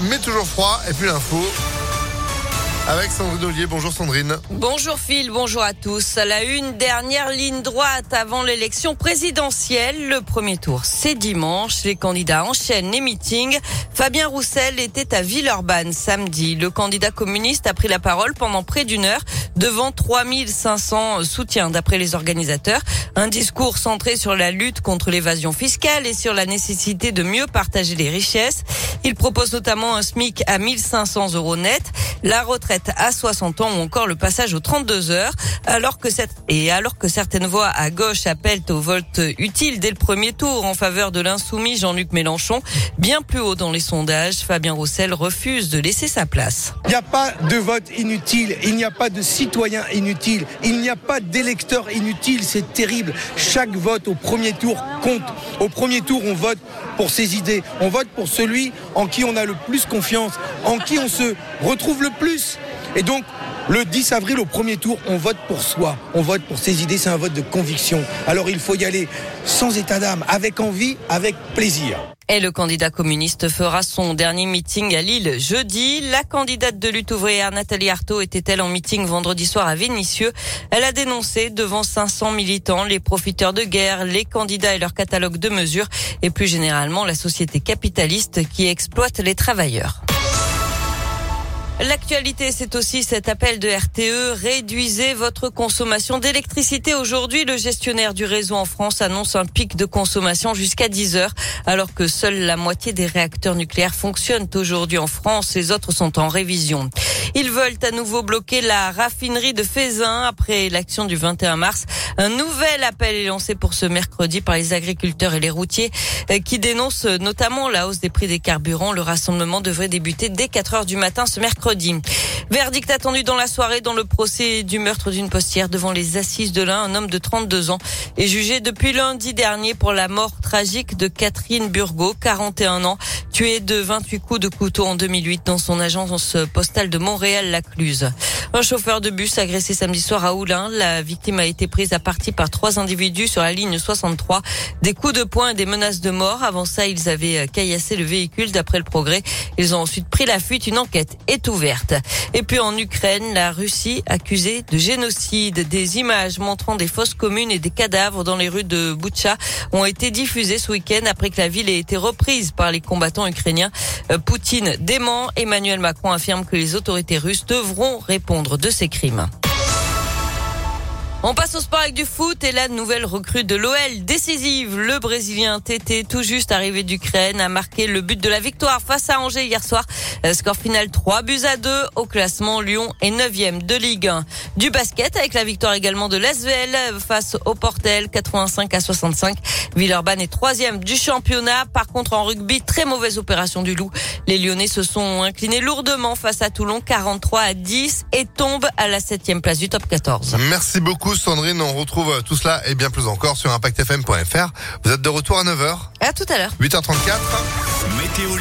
mais toujours froid. Et puis l'info. Avec Sandrine Ollier. Bonjour Sandrine. Bonjour Phil, bonjour à tous. La une, dernière ligne droite avant l'élection présidentielle. Le premier tour, c'est dimanche. Les candidats enchaînent les meetings. Fabien Roussel était à Villeurbanne samedi. Le candidat communiste a pris la parole pendant près d'une heure devant 3500 soutiens d'après les organisateurs. Un discours centré sur la lutte contre l'évasion fiscale et sur la nécessité de mieux partager les richesses. Il propose notamment un SMIC à 1500 euros net la retraite à 60 ans ou encore le passage aux 32 heures. Alors que cette, et alors que certaines voix à gauche appellent au vote utile dès le premier tour en faveur de l'insoumis Jean-Luc Mélenchon, bien plus haut dans les sondages, Fabien Roussel refuse de laisser sa place. Il n'y a pas de vote inutile, il n'y a pas de citoyen inutile, il n'y a pas d'électeur inutile, c'est terrible. Chaque vote au premier tour compte. Au premier tour, on vote pour ses idées, on vote pour celui en qui on a le plus confiance, en qui on se retrouve le plus. Et donc, le 10 avril, au premier tour, on vote pour soi, on vote pour ses idées, c'est un vote de conviction. Alors il faut y aller sans état d'âme, avec envie, avec plaisir. Et le candidat communiste fera son dernier meeting à Lille jeudi. La candidate de lutte ouvrière Nathalie Arthaud était-elle en meeting vendredi soir à Vénissieux? Elle a dénoncé devant 500 militants les profiteurs de guerre, les candidats et leur catalogue de mesures et plus généralement la société capitaliste qui exploite les travailleurs. L'actualité, c'est aussi cet appel de RTE. Réduisez votre consommation d'électricité. Aujourd'hui, le gestionnaire du réseau en France annonce un pic de consommation jusqu'à 10 heures, alors que seule la moitié des réacteurs nucléaires fonctionnent aujourd'hui en France. Les autres sont en révision. Ils veulent à nouveau bloquer la raffinerie de Fézin après l'action du 21 mars. Un nouvel appel est lancé pour ce mercredi par les agriculteurs et les routiers euh, qui dénoncent notamment la hausse des prix des carburants. Le rassemblement devrait débuter dès 4 heures du matin ce mercredi. Verdict attendu dans la soirée dans le procès du meurtre d'une postière devant les assises de l'un. Un homme de 32 ans est jugé depuis lundi dernier pour la mort tragique de Catherine Burgot, 41 ans, tuée de 28 coups de couteau en 2008 dans son agence postale de Montréal-Lacluse. Un chauffeur de bus agressé samedi soir à Oulin. La victime a été prise à partie par trois individus sur la ligne 63. Des coups de poing et des menaces de mort. Avant ça, ils avaient caillassé le véhicule d'après le progrès. Ils ont ensuite pris la fuite. Une enquête est ouverte. Et puis en Ukraine, la Russie accusée de génocide. Des images montrant des fosses communes et des cadavres dans les rues de Boutcha ont été diffusées ce week-end après que la ville ait été reprise par les combattants ukrainiens. Euh, Poutine dément. Emmanuel Macron affirme que les autorités russes devront répondre de ces crimes. On passe au sport avec du foot et la nouvelle recrue de l'OL décisive. Le Brésilien Tété, tout juste arrivé d'Ukraine, a marqué le but de la victoire face à Angers hier soir. Euh, score final 3 buts à 2 au classement. Lyon est 9e de Ligue 1. Du basket avec la victoire également de l'SVL face au Portel 85 à 65. Villeurbanne est troisième du championnat. Par contre, en rugby, très mauvaise opération du Loup. Les Lyonnais se sont inclinés lourdement face à Toulon 43 à 10 et tombent à la septième place du top 14. Merci beaucoup. Sandrine. On retrouve tout cela et bien plus encore sur impactfm.fr. Vous êtes de retour à 9h. À tout à l'heure. 8h34. Météo